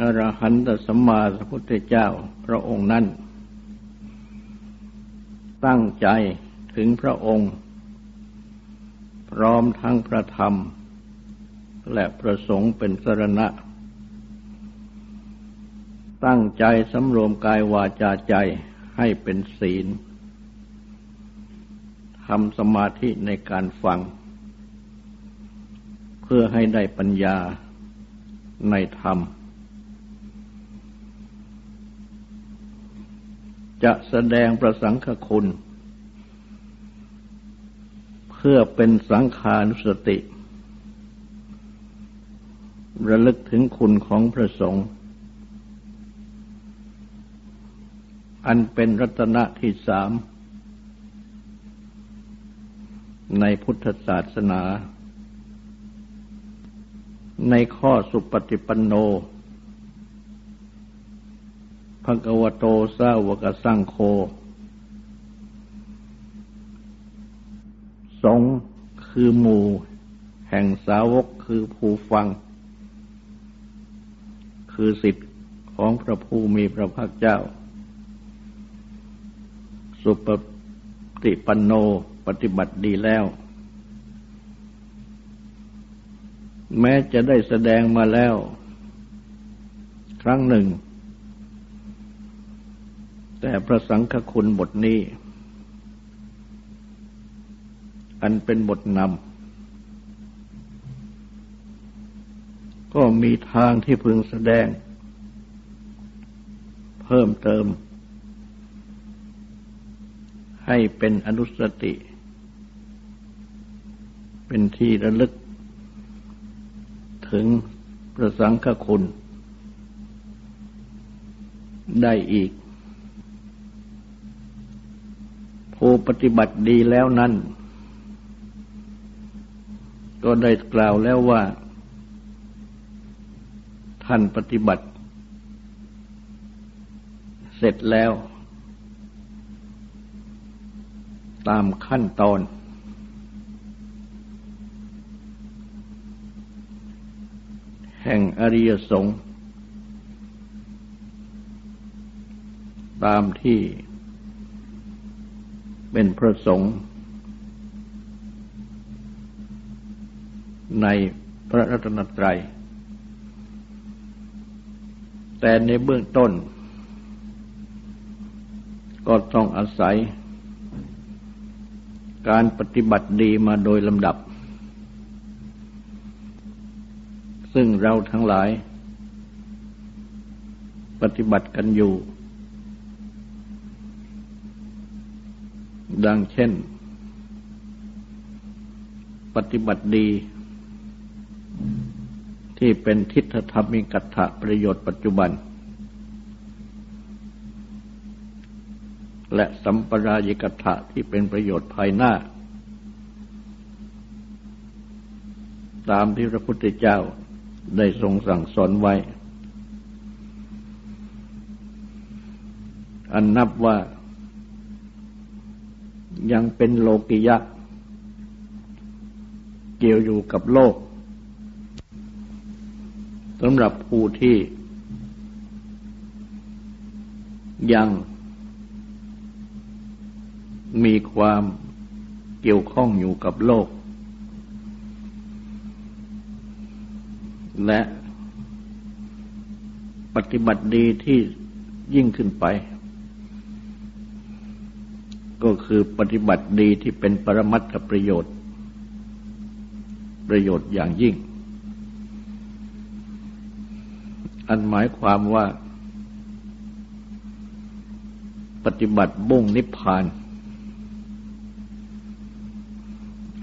อรหันตสัมมาสัมพุทธเจ้าพระองค์นั้น ตั้งใจถึงพระองค์ พร้อมทั้งพระธรรม และประสงค์เป็นสรณะ ตั้งใจสำรวมกายวาจาใจให้เป็นศีลทำสมาธิในการฟัง เพื่อให้ได้ปัญญาในธรรม จะแสดงประสังขคุณ เพื่อเป็นสังขานุสติ ระลึกถึงคุณของพระสงฆ์อันเป็นรัตนะที่สาม ในพุทธศาสนา ในข้อสุปฏิปันโน ภะกวโตสาวกสังโฆสงคือหมู่ แห่งสาวกคือผู้ฟัง คือสิทธิ์ของพระผู้มีพระภาคเจ้า สุปฏิปันโนปฏิบัติดีแล้ว แม้จะได้แสดงมาแล้ว ครั้งหนึ่ง แต่พระสังฆคุณบทนี้ อันเป็นบทนำ ก็มีทางที่พึงแสดง เพิ่มเติม ให้เป็นอนุสติ เป็นที่ระลึก ถึงพระสังฆคุณ ได้อีก ผู้ปฏิบัติดีแล้วนั้น ก็ได้กล่าวแล้วว่า ท่านปฏิบัติ เสร็จแล้ว ตามขั้นตอน แห่งอริยสงฆ์ตามที่ เป็นพระสงฆ์ในพระรัตนตรัย แต่ในเบื้องต้น ก็ต้องอาศัย การปฏิบัติดีมาโดยลำดับ ซึ่งเราทั้งหลาย ปฏิบัติกันอยู่ ดังเช่น ปฏิบัติดี ที่เป็นทิฏฐธรรมิกัตถะประโยชน์ปัจจุบัน และสัมปรายิกัตถะที่เป็นประโยชน์ภายหน้า ตามที่พระพุทธเจ้าได้ทรงสั่งสอนไว้ อันนับว่า ยังเป็นโลกิยะ เกี่ยวอยู่กับโลกสำหรับผู้ที่ ยังมีความเกี่ยวข้องอยู่กับโลก และปฏิบัติดีที่ยิ่งขึ้นไป คือปฏิบัติดีที่เป็นปรมัตถประโยชน์ ประโยชน์อย่างยิ่ง อันหมายความว่า ปฏิบัติบุ่งนิพพาน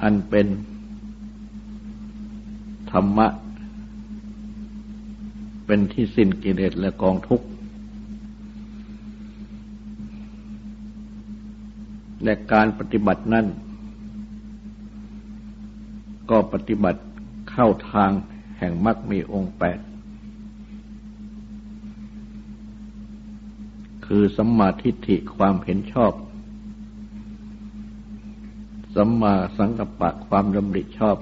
อันเป็นธรรมะ เป็นที่สิ้นกิเลสและกองทุกข์ และการปฏิบัตินั้น ก็ปฏิบัติเข้าทางแห่งมรรคมีองค์แปด คือสัมมาทิฏฐิความเห็นชอบ สัมมาสังกัปปะความดำริชอบ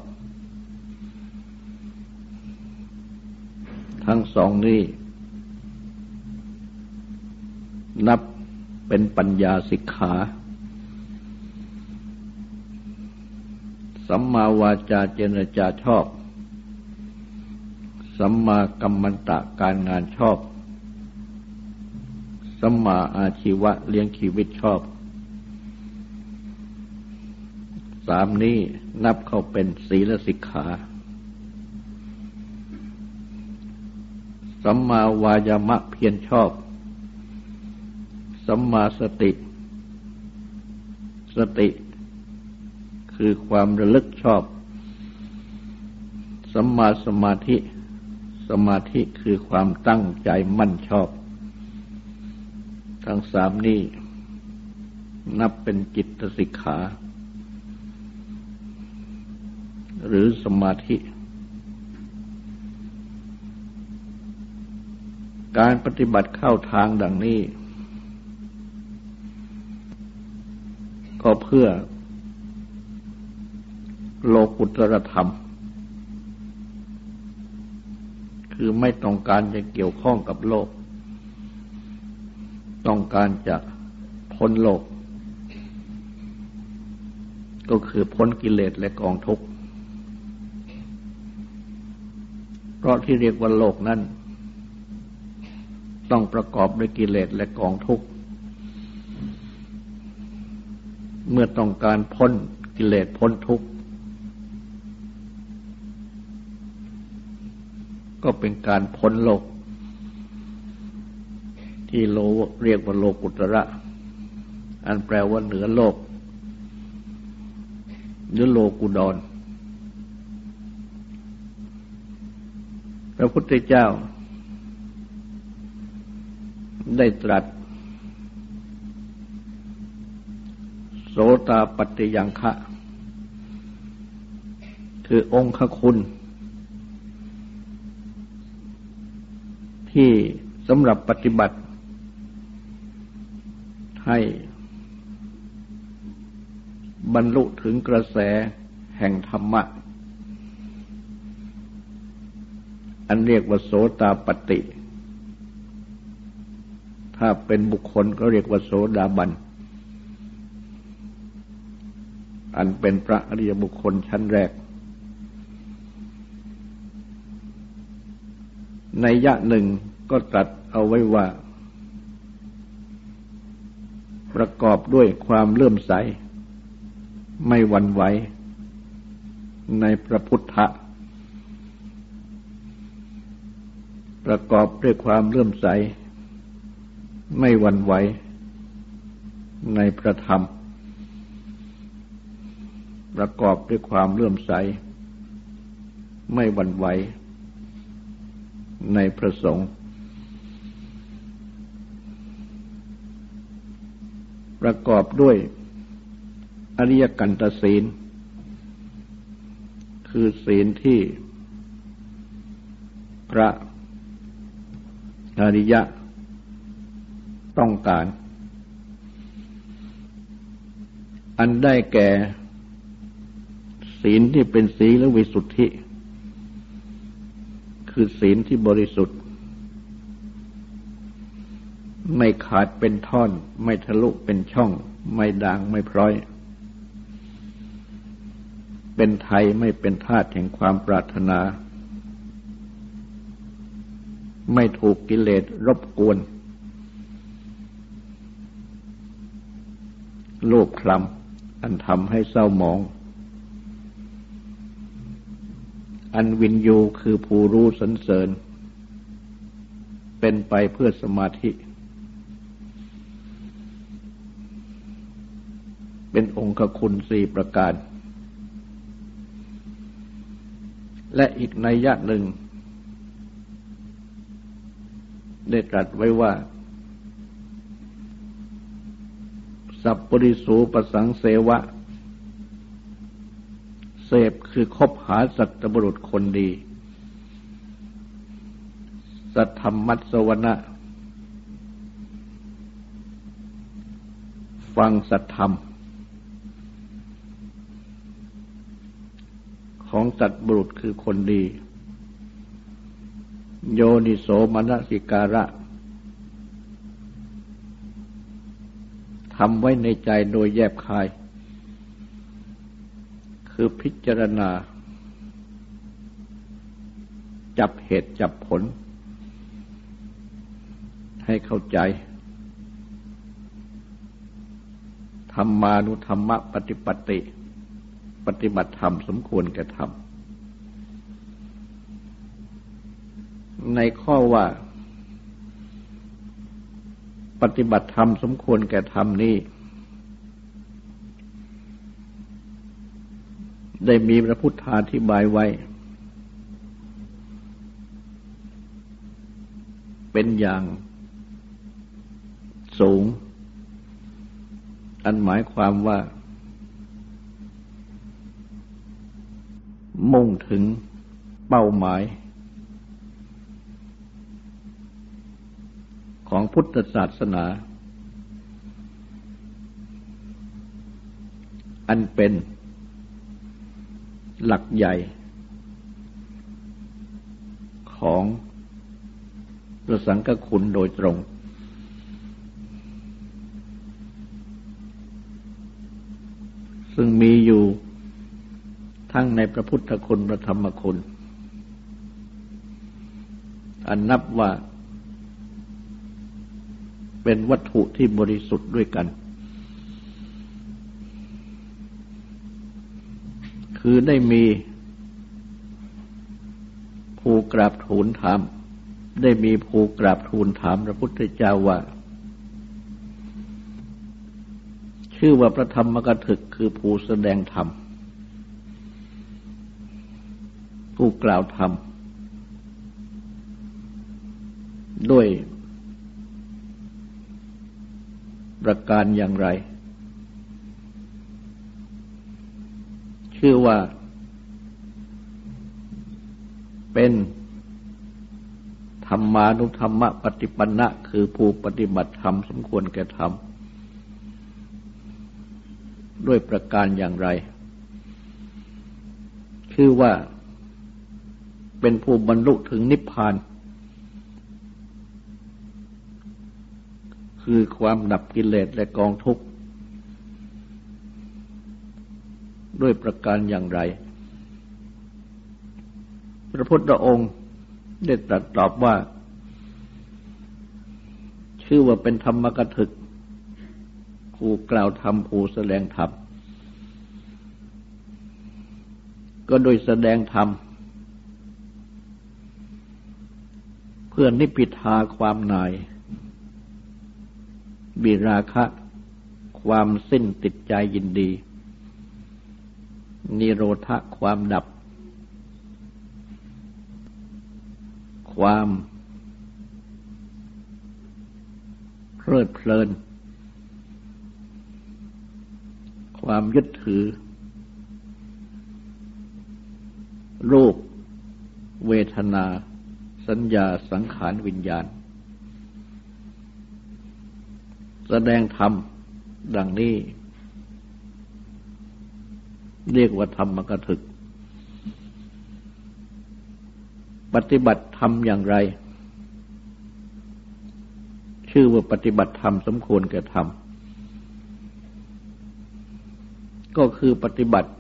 ทั้งสองนี้ นับเป็นปัญญาสิกขา สัมมาวาจาเจรจาชอบ สัมมากัมมันตะการงานชอบ สัมมาอาชีวะเลี้ยงชีวิตชอบ สามนี้นับเข้าเป็นศีลสิกขา สัมมาวายามะเพียรชอบ สัมมาสติ สติ คือความระลึกชอบสัมมาสมาธิ สมาธิคือความตั้งใจมั่นชอบ ทั้งสามนี้ นับเป็นจิตสิกขา หรือสมาธิ การปฏิบัติเข้าทางดังนี้ ก็เพื่อ โลกุตรธรรม คือไม่ต้องการจะเกี่ยวข้องกับโลก ต้องการจะพ้นโลก ก็คือพ้นกิเลสและกองทุกข์เพราะที่เรียกว่าโลกนั้นต้องประกอบด้วยกิเลสและกองทุกข์ เมื่อต้องการพ้นกิเลสพ้นทุกข์ ก็เป็นการพ้นโลก ที่โลเรียกว่าโลกุตระ อันแปลว่าเหนือโลกหรือโลกุดอนพระพุทธเจ้า ได้ตรัส โสตาปฏิยังคะ คือองค์คุณ ที่สำหรับปฏิบัติ ให้บรรลุถึงกระแสแห่งธรรมะ อันเรียกว่าโสตาปฏิ ถ้าเป็นบุคคลก็เรียกว่าโสดาบัน อันเป็นพระอริยบุคคลชั้นแรก ในยะหนึ่งก็ตัดเอาไว้ว่า ประกอบด้วยความเลื่อมใส ไม่หวั่นไหว ในพระพุทธประกอบด้วยความเลื่อมใส ไม่หวั่นไหว ในพระธรรม ประกอบด้วยความเลื่อมใส ไม่หวั่นไหว ในพระสงฆ์ประกอบด้วยอริยกันตศีล คือศีลที่พระอริยะต้องการ อันได้แก่ ศีลที่เป็นศีลวิสุทธิ คือศีลที่บริสุทธิ์ ไม่ขาดเป็นท่อน ไม่ทะลุเป็นช่อง ไม่ด่างไม่พร้อย เป็นไทยไม่เป็นธาตุแห่งความปรารถนา ไม่ถูกกิเลสรบกวนโลภคลำอันทำให้เศร้าหมอง อันวินยูคือผู้รู้สันเสริญ เป็นไปเพื่อสมาธิ เป็นองค์คุณสี่ประการ และอีกในยะหนึ่ง ได้ตรัสไว้ว่า สัพปริสูปสังเสวะ เสพ คือคบหาสัตบุรุษคนดี สัทธรรมัสวนะ ฟังสัทธรรม ของสัตบุรุษคือคนดี โยนิโสมนสิการะทำไว้ในใจโดยแยบคาย คือพิจารณา จับเหตุจับผล ให้เข้าใจธรรมานุธรรมปฏิปติ ปฏิบัติธรรมสมควรแก่ธรรมในข้อว่า ปฏิบัติธรรมสมควรแก่ธรรมนี้ ได้มีพระพุทธาธิบายไว้ เป็นอย่างสูง อันหมายความว่า มุ่งถึงเป้าหมาย ของพุทธศาสนา อันเป็น หลักใหญ่ ของพระสังฆคุณโดยตรง ซึ่งมีอยู่ทั้งในพระพุทธคุณพระธรรมคุณ อันนับว่าเป็นวัตถุที่บริสุทธิ์ด้วยกัน คือได้มีผู้กราบทูลถาม ได้มีผู้กราบทูลถามพระพุทธเจ้าว่า ชื่อว่าพระธรรมกถึกคือผู้แสดงธรรม ผู้กล่าวธรรม ด้วยประการอย่างไร ชื่อว่า เป็นธรรมานุธรรมปฏิปันนะคือผู้ปฏิบัติธรรมสมควรแก่ธรรม ด้วยประการอย่างไรคือว่าเป็นผู้บรรลุถึงนิพพาน คือความดับกิเลสและกองทุกข์ ด้วยประการอย่างไร พระพุทธองค์ได้ตรัสตอบว่า ชื่อว่าเป็นธรรมกถึกผู้กล่าวธรรมผู้แสดงธรรมก็โดยแสดงธรรมเพื่อนิพิทาความนาย บิราคะ ความสิ้นติดใจยินดี นิโรธความดับ ความเพลิดเพลิน ความยึดถือ รูป เวทนา สัญญาสังขารวิญญาณ แสดงธรรมดังนี้ เรียกว่าธรรมกถึก ปฏิบัติธรรมอย่างไร ชื่อว่าปฏิบัติธรรมสมควรแก่ธรรม ก็คือปฏิบัติ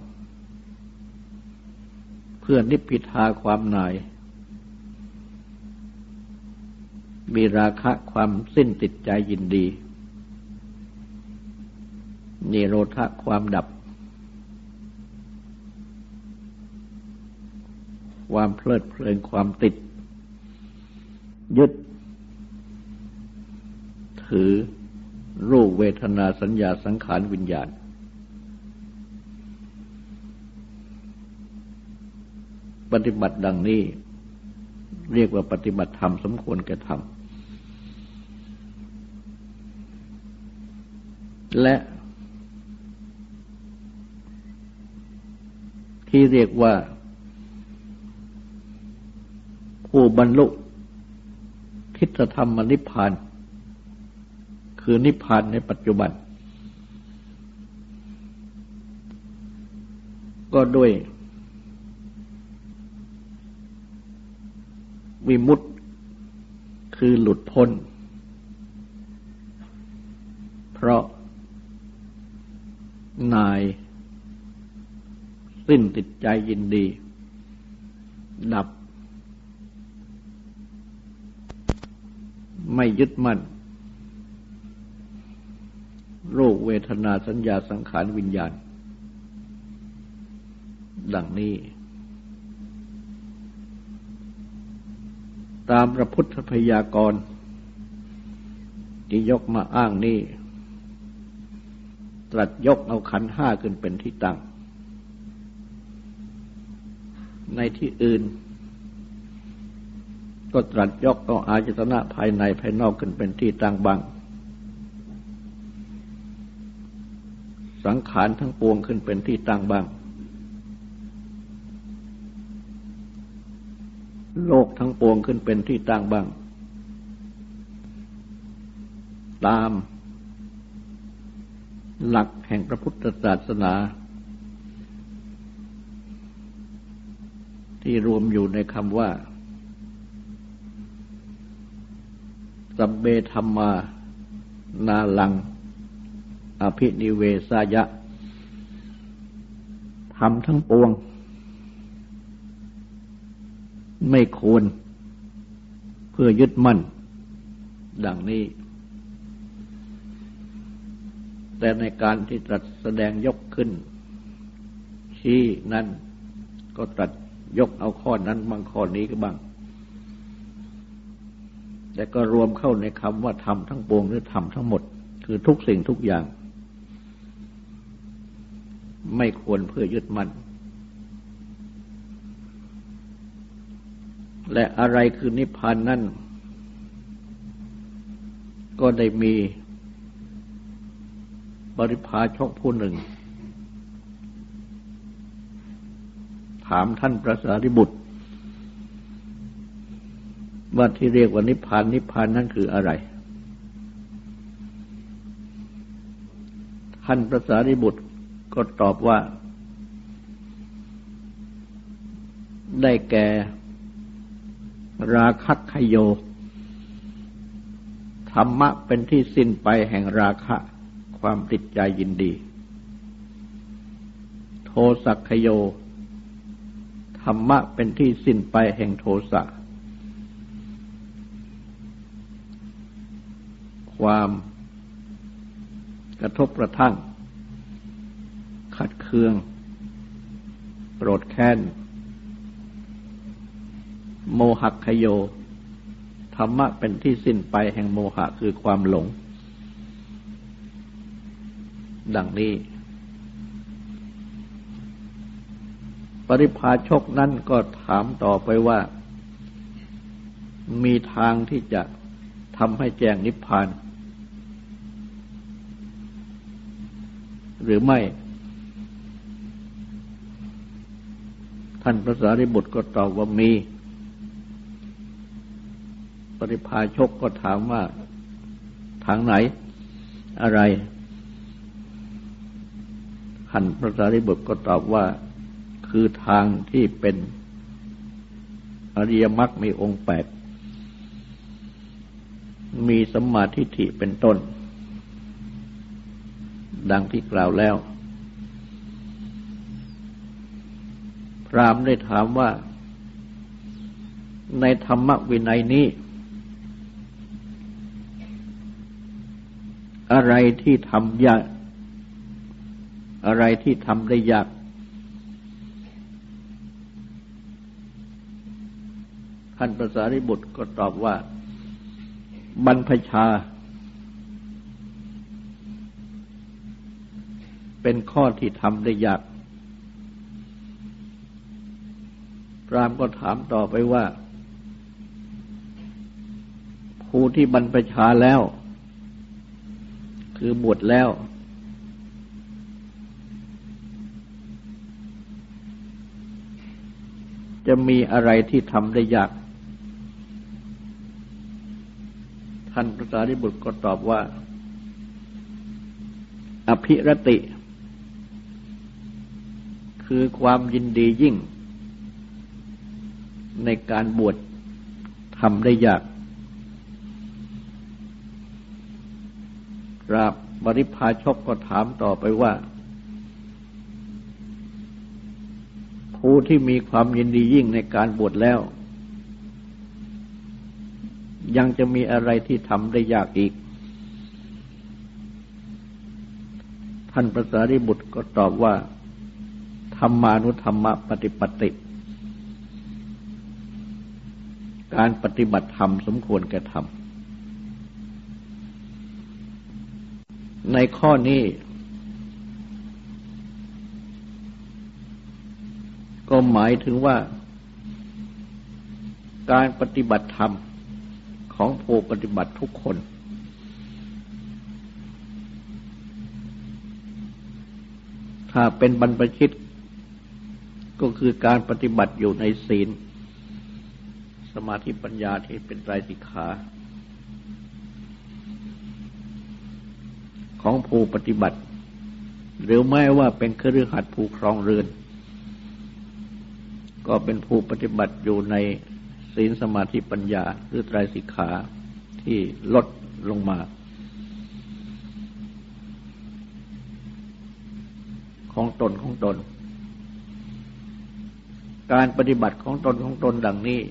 เพื่อนิพพิทาความหนาย มีราคะความสิ้นติดใจยินดี นิโรธความดับ ความเพลิดเพลินความติด ยึด ถือรูปเวทนาสัญญาสังขารวิญญาณ ปฏิบัติดังนี้ เรียกว่าปฏิบัติธรรมสมควรแก่ธรรมและที่เรียกว่า ผู้บรรลุทิฏฐธรรมนิพพาน คือนิพพานในปัจจุบัน ก็ด้วย วิมุตติคือหลุดพ้น เพราะนาย สิ้นติดใจยินดี ดับ ไม่ยึดมั่น โรคเวทนาสัญญาสังขารวิญญาณ ดังนี้ ตามพระพุทธพยากรณ์ที่ยกมาอ้างนี้ ตรัสยกเอาขันห้าขึ้นเป็นที่ตั้ง ในที่อื่น ก็ตรัสยกเอาอาจตนะภายในภายนอกขึ้นเป็นที่ตั้งบางสังขารทั้งปวงขึ้นเป็นที่ตั้งบางโลกทั้งปวงขึ้นเป็นที่ตั้งบ้างตาม หลักแห่งพระพุทธศาสนาที่รวมอยู่ในคำว่า สัมเบธรรมา นาลัง อภินิเวสายะทำทั้งปวง ไม่ควร เพื่อยึดมั่น ดังนี้ แต่ในการที่ตรัสแสดงยกขึ้น ชี้นั้นก็ตรัสยกเอาข้อนั้นบางข้อนี้ก็บ้าง แต่ก็รวมเข้าในคำว่าทำทั้งปวงหรือทำทั้งหมด คือทุกสิ่งทุกอย่าง ไม่ควรเพื่อยึดมั่นและอะไรคือนิพพานนั่น ก็ได้มีบริพาชกผู้หนึ่ง ถามท่านพระสารีบุตร ว่าที่เรียกว่านิพพานนิพพานนั่นคืออะไร ท่านพระสารีบุตรก็ตอบว่า ได้แก่ ราคะขโย ธรรมะเป็นที่สิ้นไปแห่งราคะ ความติดใจยินดี โทสักขโย ธรรมะเป็นที่สิ้นไปแห่งโทสะ ความกระทบกระทั่ง ขัดเคือง โกรธแค้น โมหักขโย ธรรมะเป็นที่สิ้นไปแห่งโมหะคือความหลง ดังนี้ ปริพาชกนั้นก็ถามต่อไปว่า มีทางที่จะทำให้แจ้งนิพพาน หรือไม่ ท่านพระสารีบุตรก็ตอบว่ามี ปริพาชกก็ถามว่าทางไหน อะไรขันพระสารีบุตรก็ตอบว่าคือทางที่เป็นอริยมรรคมีองค์แปดมีสมมาธิฏฐิเป็นต้น ดังที่กล่าวแล้ว พรามได้ถามว่า ในธรรมวินัยนี้ อะไรที่ทำยาก อะไรที่ทำได้ยาก ท่านประสาริบุตรก็ตอบว่า บรรพชา เป็นข้อที่ทำได้ยาก พรามก็ถามต่อไปว่า ผู้ที่บรรพชาแล้ว คือบวชแล้ว จะมีอะไรที่ทำได้ยากท่านพระสารีบุตรก็ตอบว่า อภิรติ คือความยินดียิ่ง ในการบวชทำได้ยากราบบริพาชกก็ถามต่อไปว่า ผู้ที่มีความยินดียิ่งในการบวชแล้ว ยังจะมีอะไรที่ทำได้ยากอีก ท่านพระสารีบุตรก็ตอบว่า ธรรมานุธรรมปฏิปติ การปฏิบัติธรรมสมควรแก่ธรรมในข้อนี้ ก็หมายถึงว่า การปฏิบัติธรรมของผู้ปฏิบัติทุกคน ถ้าเป็นบรรพชิต ก็คือการปฏิบัติอยู่ในศีล สมาธิปัญญาที่เป็นไตรสิกขา ของผู้ปฏิบัติ หรือไม่ว่าเป็นเครือขัดผู้ครองเรือน ก็เป็นผู้ปฏิบัติอยู่ในศีลสมาธิปัญญาหรือไตรสิกขาที่ลดลงมาของตนของตน การปฏิบัติของตนของตนดังนี้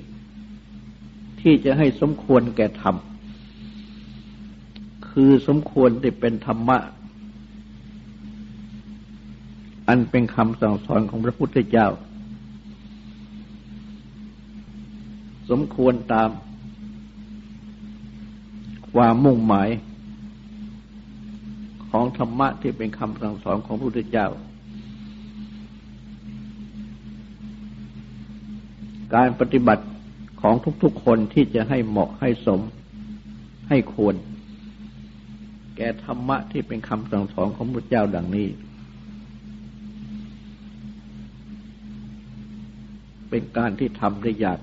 ที่จะให้สมควรแก่ธรรม คือสมควรที่เป็นธรรมะ อันเป็นคำสั่งสอนของพระพุทธเจ้า สมควรตามความมุ่งหมายของธรรมะที่เป็นคำสั่งสอนของพระพุทธเจ้า การปฏิบัติของทุกๆคนที่จะให้เหมาะให้สมให้ควร แก่ธรรมะที่เป็นคำสั่งสอนของพระเจ้าดังนี้ เป็นการที่ทำได้ยาก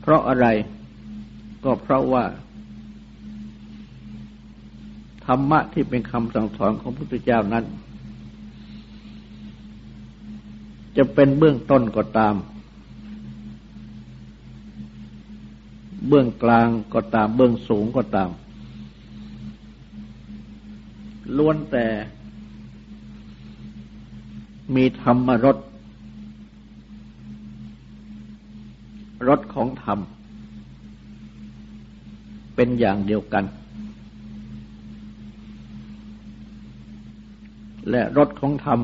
เพราะอะไรก็เพราะว่า ธรรมะที่เป็นคำสั่งสอนของพระพุทธเจ้านั้น จะเป็นเบื้องต้นก็ตาม เบื้องกลางก็ตาม เบื้องสูงก็ตาม ล้วนแต่มีธรรมรสรสของธรรม เป็นอย่างเดียวกัน และรสของธรรม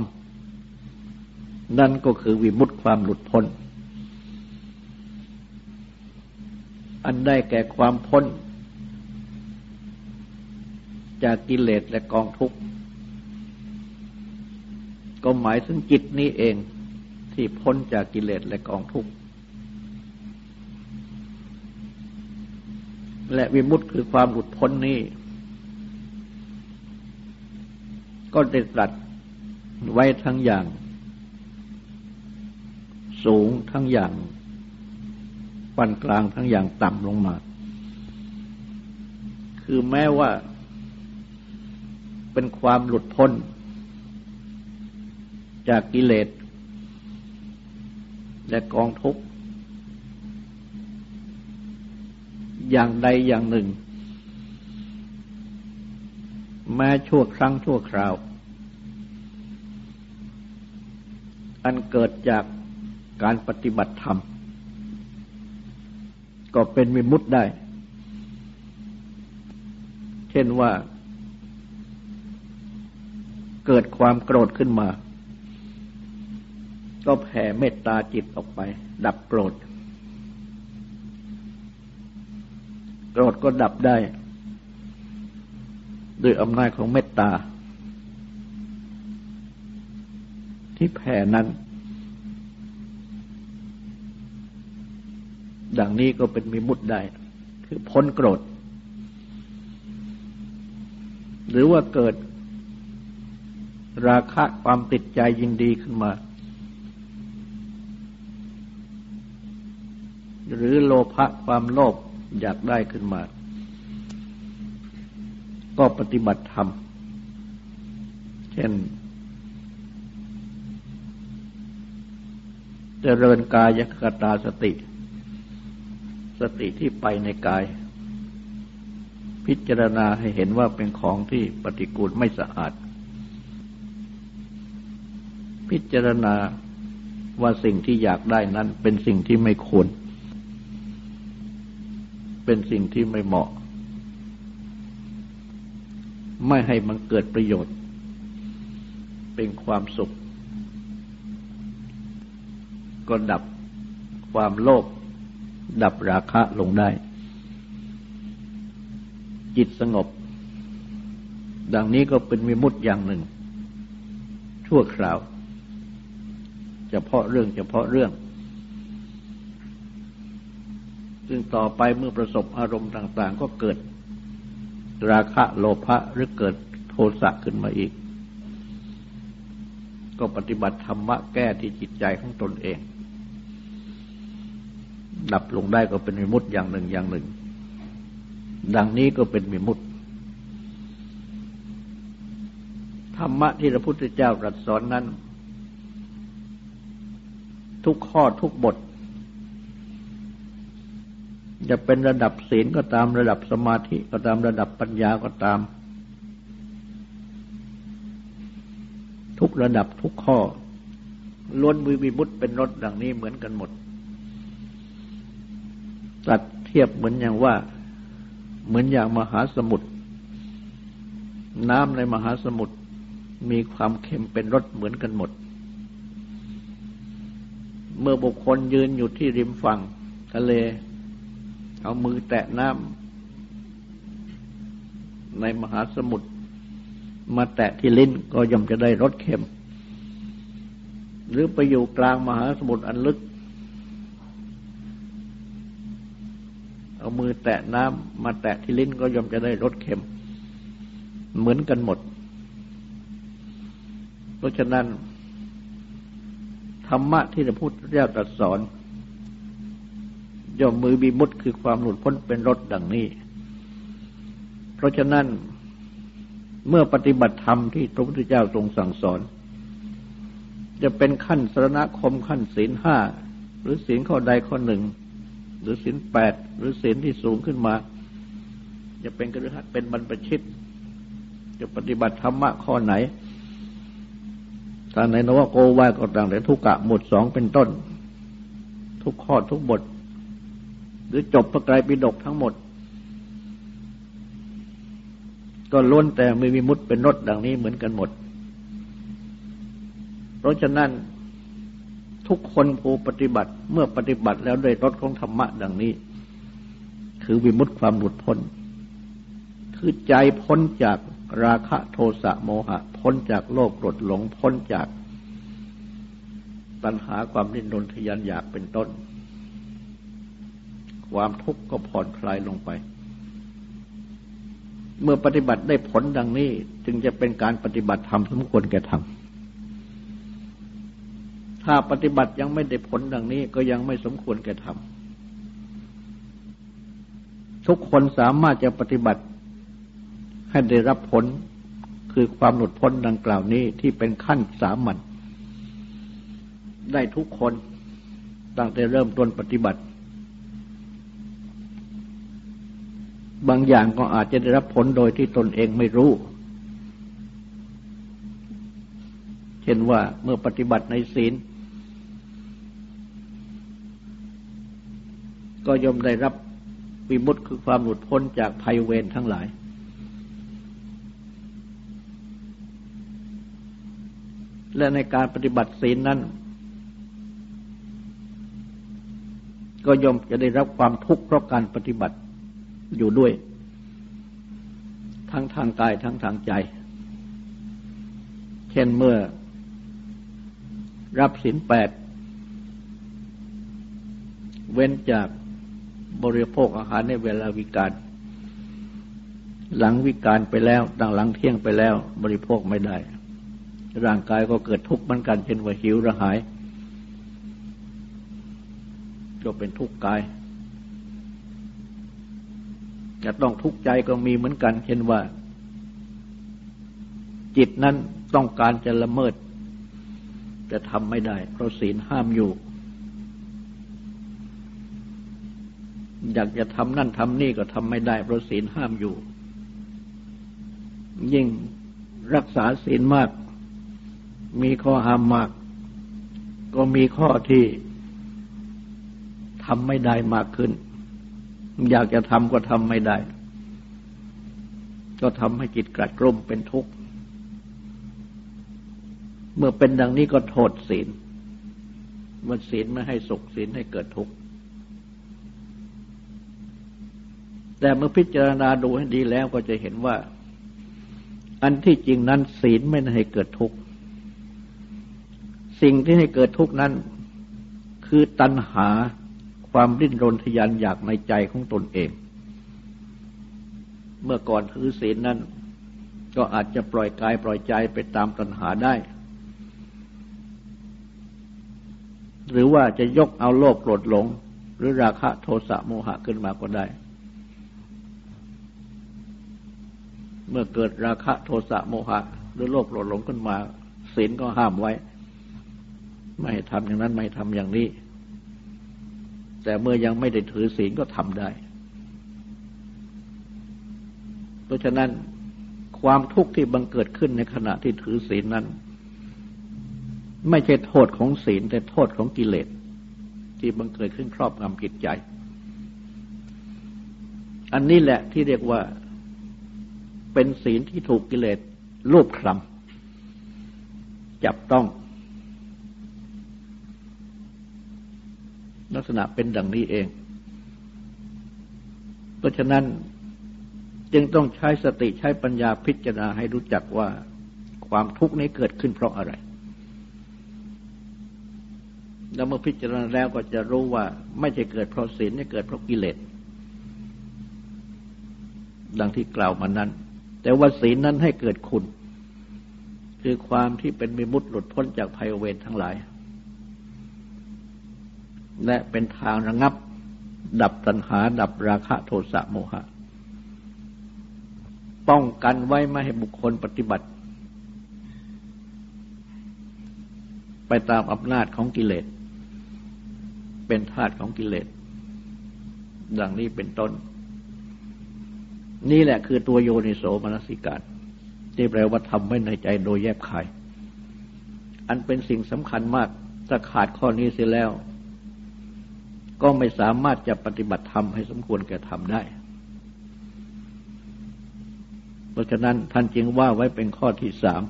นั่นก็คือวิมุตติความหลุดพ้น อันได้แก่ความพ้น จากกิเลสและกองทุกข์ ก็หมายถึงจิตนี้เองที่พ้นจากกิเลสและกองทุกข์ และวิมุตติคือความหลุดพ้นนี้ ก็ได้ตรัสไว้ทั้งอย่าง สูงทั้งอย่างปานกลางทั้งอย่างต่ำลงมา คือแม้ว่าเป็นความหลุดพ้น จากกิเลสและกองทุกข์ อย่างใดอย่างหนึ่ง แม้ชั่วครั้งชั่วคราว อันเกิดจาก การปฏิบัติธรรม ก็เป็นวิมุตได้ เช่นว่า เกิดความโกรธขึ้นมา ก็แผ่เมตตาจิตออกไป ดับโกรธ โกรธก็ดับได้ ด้วยอำนาจของเมตตา ที่แผ่นั้น ดังนี้ก็เป็นมีมุตได้ คือพ้นโกรธ หรือว่าเกิดราคะความติดใจยินดีขึ้นมา หรือโลภะความโลภอยากได้ขึ้นมา ก็ปฏิบัติธรรม เช่นจเจริญกายคตาสติ สติที่ไปในกาย พิจารณาให้เห็นว่าเป็นของที่ปฏิกูลไม่สะอาด พิจารณาว่าสิ่งที่อยากได้นั้น เป็นสิ่งที่ไม่ควร เป็นสิ่งที่ไม่เหมาะ ไม่ให้มันเกิดประโยชน์ เป็นความสุข ก็ดับความโลภ ดับราคะลงได้ จิตสงบ ดังนี้ก็เป็นมิมุตอย่างหนึ่ง ชั่วคราว เฉพาะเรื่องเฉพาะเรื่อง ซึ่งต่อไปเมื่อประสบอารมณ์ต่าง ๆ ก็เกิด ราคะโลภะหรือเกิดโทสะขึ้นมาอีก ก็ปฏิบัติธรรมะแก้ที่จิตใจของตนเอง ดับลงได้ก็เป็นมิมุตอย่างหนึ่งอย่างหนึ่ง ดังนี้ก็เป็นมิมุตธรรมะที่พระพุทธเจ้าตรัสสอนนั้น ทุกข้อทุกบท จะเป็นระดับศีลก็ตามระดับสมาธิก็ตามระดับปัญญาก็ตาม ทุกระดับทุกข้อล้วนมือวิบุตเป็นรถดังนี้เหมือนกันหมด ตัดเทียบเหมือนอย่างว่า เหมือนอย่างมหาสมุทรน้ำในมหาสมุทรมีความเค็มเป็นรสเหมือนกันหมด เมื่อบุคคลยืนอยู่ที่ริมฝั่งทะเล เอามือแตะน้ำในมหาสมุทรมาแตะที่ลิ้นก็ย่อมจะได้รสเค็ม หรือไปอยู่กลางมหาสมุทรอันลึก เอามือแตะน้ำมาแตะที่ลิ้นก็ย่อมจะได้รสเค็ม เหมือนกันหมด เพราะฉะนั้น ธรรมะที่พระพุทธเจ้าตรัสสอน ย่อมมือบีมุดคือความหลุดพ้นเป็นรถดังนี้ เพราะฉะนั้นเมื่อปฏิบัติธรรมที่พระพุทธเจ้าทรงสั่งสอน จะเป็นขั้นสรณคมขั้นศีลห้าหรือศีลข้อใดข้อหนึ่ง หรือศีลแปดหรือศีลที่สูงขึ้นมา จะเป็นกระหัตเป็นบรรพชิต จะปฏิบัติธรรมะข้อไหนถ้าในนวโกวาก็ต่างแต่ทุกกะหมดสองเป็นต้น ทุกข้อทุกบท หรือจบพระไตรปิฎกทั้งหมด ก็ล้วนแต่ไมีวิมุตเป็นรถดังนี้เหมือนกันหมด เพราะฉะนั้น ทุกคนผู้ปฏิบัติเมื่อปฏิบัติแล้วได้รถของธรรมะดังนี้ คือวิมุตความหลุดพ้น คือใจพ้นจากราคะโทสะโมหะ พ้นจากโลกกรดหลงพ้นจากปัญหาความดิ้นรนทยันอยากเป็นต้น ความทุกข์ก็ผ่อนคลายลงไป เมื่อปฏิบัติได้ผลดังนี้จึงจะเป็นการปฏิบัติธรรมสมควรแก่ธรรม ถ้าปฏิบัติยังไม่ได้ผลดังนี้ ก็ยังไม่สมควรแก่ธรรมทุกคนสามารถจะปฏิบัติให้ได้รับผลคือความหลุดพ้นดังกล่าวนี้ที่เป็นขั้นสามัญได้ทุกคนตั้งแต่เริ่มต้นปฏิบัติ บางอย่างก็อาจจะได้รับผลโดยที่ตนเองไม่รู้ เช่นว่าเมื่อปฏิบัติในศีล ก็ย่อมได้รับวิมุตคือความหลุดพ้นจากภัยเวรทั้งหลาย และในการปฏิบัติศีลนั้น ก็ย่อมจะได้รับความทุกข์เพราะการปฏิบัติอยู่ด้วย ทั้งทางกายทั้งทางใจ เช่นเมื่อรับศีลแปดเว้นจาก บริโภคอาหารในเวลาวิกาลหลังวิกาลไปแล้วดังหลังเที่ยงไปแล้ว บริโภคไม่ได้ ร่างกายก็เกิดทุกข์เหมือนกันเช่นว่าหิวระหายก็เป็นทุกข์กาย จะต้องทุกข์ใจก็มีเหมือนกัน เช่นว่า จิตนั้นต้องการจะละเมิด จะทำไม่ได้ เพราะศีลห้ามอยู่ อยากจะทำนั่นทำนี่ก็ทำไม่ได้เพราะศีลห้ามอยู่ ยิ่งรักษาศีลมาก มีข้อห้ามมาก ก็มีข้อที่ทำไม่ได้มากขึ้น อยากจะทำก็ทำไม่ได้ ก็ทำให้จิตกระกลุ่มเป็นทุกข์ เมื่อเป็นดังนี้ก็โทษศีลว่าศีลไม่ให้สุขศีลให้เกิดทุกข์ แต่เมื่อพิจารณาดูให้ดีแล้วก็จะเห็นว่า อันที่จริงนั้นศีลไม่ให้เกิดทุกข์ สิ่งที่ให้เกิดทุกข์นั้น คือตัณหาความดิ้นรนทยานอยากในใจของตนเอง เมื่อก่อนถือศีลนั้น ก็อาจจะปล่อยกายปล่อยใจไปตามตัณหาได้ หรือว่าจะยกเอาโลภโกรธหลง หรือราคะโทสะโมหะขึ้นมาก็ได้ เมื่อเกิดราคะโทสะโมหะ หรือโลภโกรธหลงขึ้นมา ศีลก็ห้ามไว้ ไม่ทำอย่างนั้นไม่ทำอย่างนี้ แต่เมื่อยังไม่ได้ถือศีลก็ทำได้ เพราะฉะนั้นความทุกข์ที่บังเกิดขึ้นในขณะที่ถือศีลนั้น ไม่ใช่โทษของศีลแต่โทษของกิเลส ที่บังเกิดขึ้นครอบงำจิตใจ อันนี้แหละที่เรียกว่า เป็นศีลที่ถูกกิเลสลูบคลำจับต้อง ลักษณะเป็นดังนี้เอง เพราะฉะนั้นจึงต้องใช้สติใช้ปัญญาพิจารณาให้รู้จักว่าความทุกข์นี้เกิดขึ้นเพราะอะไร แล้วเมื่อพิจารณาแล้วก็จะรู้ว่าไม่ใช่เกิดเพราะศีลนี่เกิดเพราะกิเลส ดังที่กล่าวมานั้น แต่ว่าศีลนั้นให้เกิดคุณ คือความที่เป็นมิมุติหลุดพ้นจากภัยเวรทั้งหลาย และเป็นทางระงับ ดับตัณหา ดับราคะโทสะโมหะ ป้องกันไว้ไม่ให้บุคคลปฏิบัติ ไปตามอำนาจของกิเลส เป็นธาตุของกิเลส ดังนี้เป็นต้น นี่แหละคือตัวโยนิโสมนสิการที่แปลว่าทำไว้ในใจโดยแยบคาย อันเป็นสิ่งสำคัญมากถ้าขาดข้อนี้เสียแล้ว ก็ไม่สามารถจะปฏิบัติธรรมให้สมควรแก่ทำได้ เพราะฉะนั้นท่านจึงว่าไว้เป็นข้อที่สาม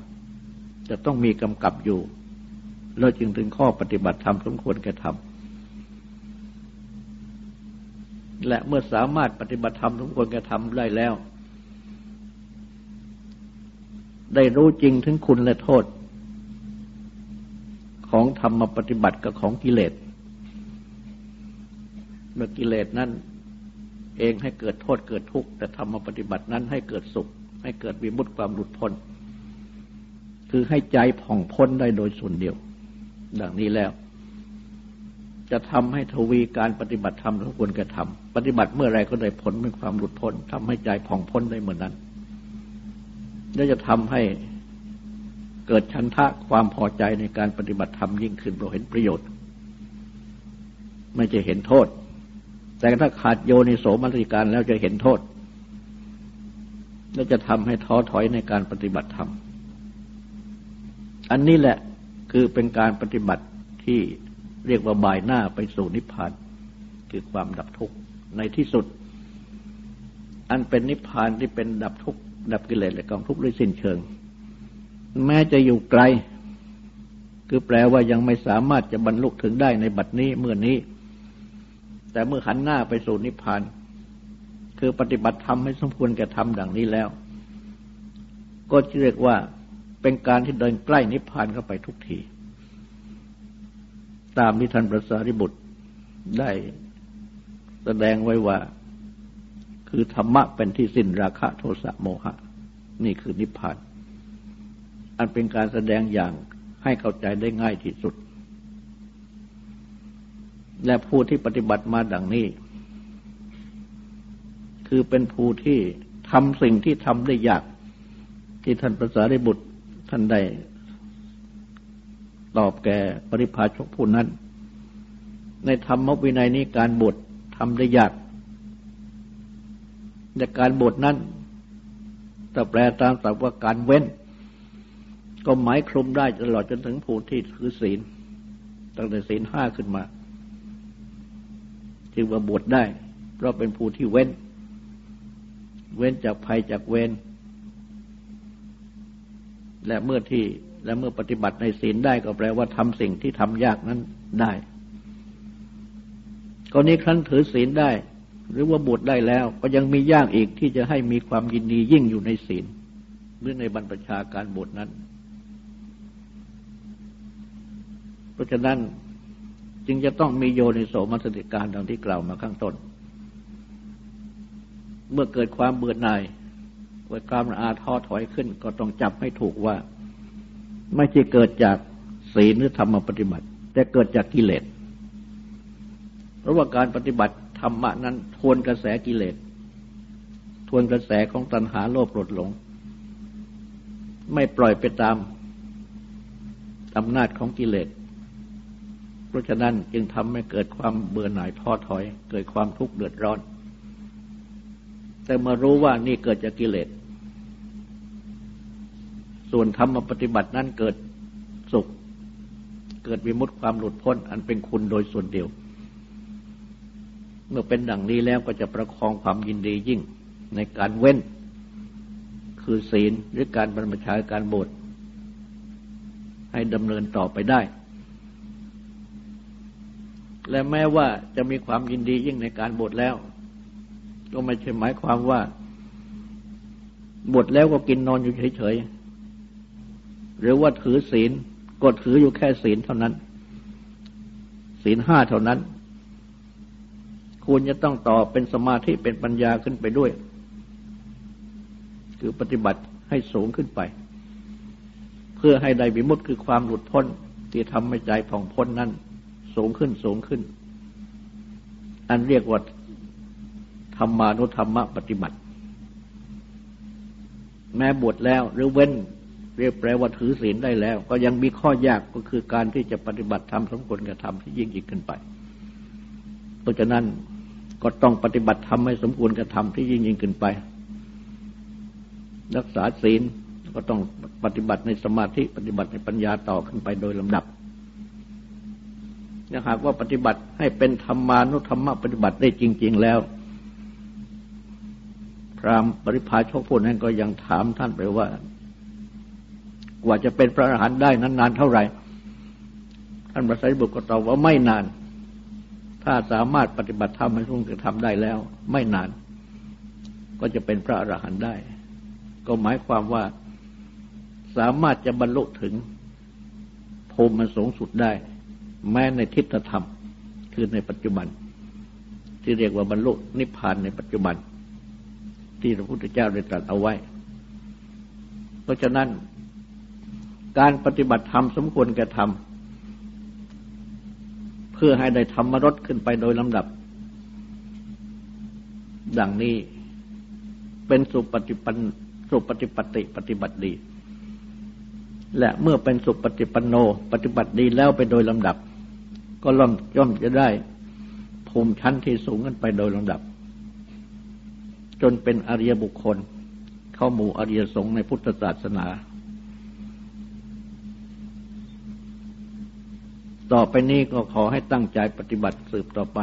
จะต้องมีกำกับอยู่ แล้วจึงถึงข้อปฏิบัติธรรมสมควรแก่ทำ และเมื่อสามารถปฏิบัติธรรมสมควรแก่ทำได้แล้ว ได้รู้จริงถึงคุณและโทษ ของธรรมปฏิบัติกับของกิเลสเมื่อกิเลสนั้นเองให้เกิดโทษเกิดทุกข์แต่ธรรมปฏิบัตินั้นให้เกิดสุข ให้เกิดวิมุตติความหลุดพ้น คือให้ใจผ่องพ้นได้โดยส่วนเดียว ดังนี้แล้ว จะทำให้ทวีการปฏิบัติธรรมทุกคนกระทำปฏิบัติเมื่อไรก็ได้ผลเป็นความหลุดพ้นทำให้ใจผ่องพ้นได้เหมือนนั้น และจะทำให้เกิดชันทะความพอใจในการปฏิบัติธรรมยิ่งขึ้นเราเห็นประโยชน์ ไม่จะเห็นโทษ แต่ถ้าขาดโยนิโสมนสิการแล้วจะเห็นโทษ และจะทำให้ท้อถอยในการปฏิบัติธรรม อันนี้แหละคือเป็นการปฏิบัติที่ เรียกว่าบายหน้าไปสู่นิพพาน คือความดับทุกข์ในที่สุด อันเป็นนิพพานที่เป็นดับทุกข์ดับกิเลสและกองทุกข์ด้วยสิ้นเชิง แม้จะอยู่ไกล คือแปลว่ายังไม่สามารถจะบรรลุถึงได้ในบัดนี้เมื่อนี้ แต่เมื่อหันหน้าไปสู่นิพพาน คือปฏิบัติธรรมให้สมควรแก่ธรรมดังนี้แล้ว ก็เรียกว่าเป็นการที่เดินใกล้นิพพานเข้าไปทุกที ตามที่ท่านพระสารีบุตรได้แสดงไว้ว่า คือธรรมะเป็นที่สิ้นราคะโทสะโมหะ นี่คือนิพพาน อันเป็นการแสดงอย่างให้เข้าใจได้ง่ายที่สุด และผู้ที่ปฏิบัติมาดังนี้ คือเป็นผู้ที่ทำสิ่งที่ทำได้ยาก ที่ท่านประสาริบุตรท่านได้ ตอบแก่ปริพาชกผู้นั้น ในธรรมวินัยนี้การบททำได้ยากแต่การบทนั้นแต่แปลตามศัพท์ว่าการเว้น ก็หมายคลุมได้ตลอดจนถึงผู้ที่ถือศีลตั้งแต่ศีลห้าขึ้นมาจึงว่าบวชได้ เพราะเป็นผู้ที่เว้น เว้นจากภัยจากเวรและเมื่อที่ และเมื่อปฏิบัติในศีลได้ก็แปลว่าทำสิ่งที่ทำยากนั้นได้กรณีครั้นถือศีลได้ หรือว่าบวชได้แล้วก็ยังมียากอีกที่จะให้มีความยินดียิ่งอยู่ในศีลหรือในบรรพชาการบวชนั้น เพราะฉะนั้นจึงจะต้องมีโยนิโสมัสติการดังที่กล่าวมาข้างต้น เมื่อเกิดความเบื่อหน่ายเกิดความอาท้อถอยขึ้น ก็ต้องจับให้ถูกว่า ไม่ใช่เกิดจากศีลหรือธรรมปฏิบัติ แต่เกิดจากกิเลสเพราะว่าการปฏิบัติธรรมะนั้นทวนกระแสกิเลสทวนกระแสของตัณหาโลภโกรธหลง ไม่ปล่อยไปตามอำนาจของกิเลสเพราะฉะนั้นจึงทำให้เกิดความเบื่อหน่ายท้อถอย เกิดความทุกข์เดือดร้อน แต่มารู้ว่านี่เกิดจากกิเลส ส่วนธรรมปฏิบัตินั้นเกิดสุข เกิดวิมุตติความหลุดพ้น อันเป็นคุณโดยส่วนเดียว เมื่อเป็นดังนี้แล้วก็จะประคองความยินดียิ่งในการเว้น คือศีลหรือการบรรพชาการบทให้ดำเนินต่อไปได้ และแม้ว่าจะมีความยินดียิ่งในการบวชแล้ว ก็ไม่ใช่หมายความว่าบวชแล้วก็กินนอนอยู่เฉยๆ หรือว่าถือศีลกดถืออยู่แค่ศีลเท่านั้น ศีลห้าเท่านั้นควรจะต้องต่อเป็นสมาธิเป็นปัญญาขึ้นไปด้วย คือปฏิบัติให้สูงขึ้นไป เพื่อให้ได้วิมุตติคือความหลุดพ้นที่ทำให้ใจผ่องพ้นนั้น สูงขึ้นสูงขึ้น อันเรียกว่าธรรมานุธรรมปฏิบัติ แม้บวชแล้วหรือเว้น เรียกแปลว่าถือศีลได้แล้ว ก็ยังมีข้อยากก็คือการที่จะปฏิบัติธรรมสมควรกับธรรมที่ยิ่งยิ่งขึ้นไป เพราะฉะนั้นก็ต้องปฏิบัติธรรมให้สมควรกับธรรมที่ยิ่งยิ่งขึ้นไป รักษาศีลก็ต้องปฏิบัติในสมาธิปฏิบัติในปัญญาต่อขึ้นไปโดยลำดับถ้าหากว่าปฏิบัติให้เป็นธรรมานุธรรมปฏิบัติได้จริง ๆแล้ว พรามปริพาชกพูดนั้นก็ยังถามท่านไปว่า กว่าจะเป็นพระอรหันต์ได้นั้นนานเท่าไหร่ ท่านพระไตรบุตรก็ตอบว่าไม่นาน ถ้าสามารถปฏิบัติธรรมให้ทุ่งจะทำได้แล้ว ไม่นาน ก็จะเป็นพระอรหันต์ได้ ก็หมายความว่าสามารถจะบรรลุถึงภูมิมันสูงสุดได้ แม้ในทิฏฐธรรม คือในปัจจุบัน ที่เรียกว่าบรรลุนิพพานในปัจจุบัน ที่พระพุทธเจ้าได้ตรัสเอาไว้ เพราะฉะนั้น การปฏิบัติธรรมสมควรแก่ธรรม เพื่อให้ได้ธรรมรสขึ้นไปโดยลำดับ ดังนี้เป็นสุปฏิปันสุปฏิปติปฏิบัติดี และเมื่อเป็นสุปฏิปันโน ปฏิบัติดีแล้วไปโดยลำดับ ก็ล่อมย่อมจะได้ภูมิชั้นที่สูงขึ้นไปโดยลำดับ จนเป็นอริยบุคคล เข้าหมู่อริยสงฆ์ในพุทธศาสนา ต่อไปนี้ก็ขอให้ตั้งใจปฏิบัติสืบต่อไป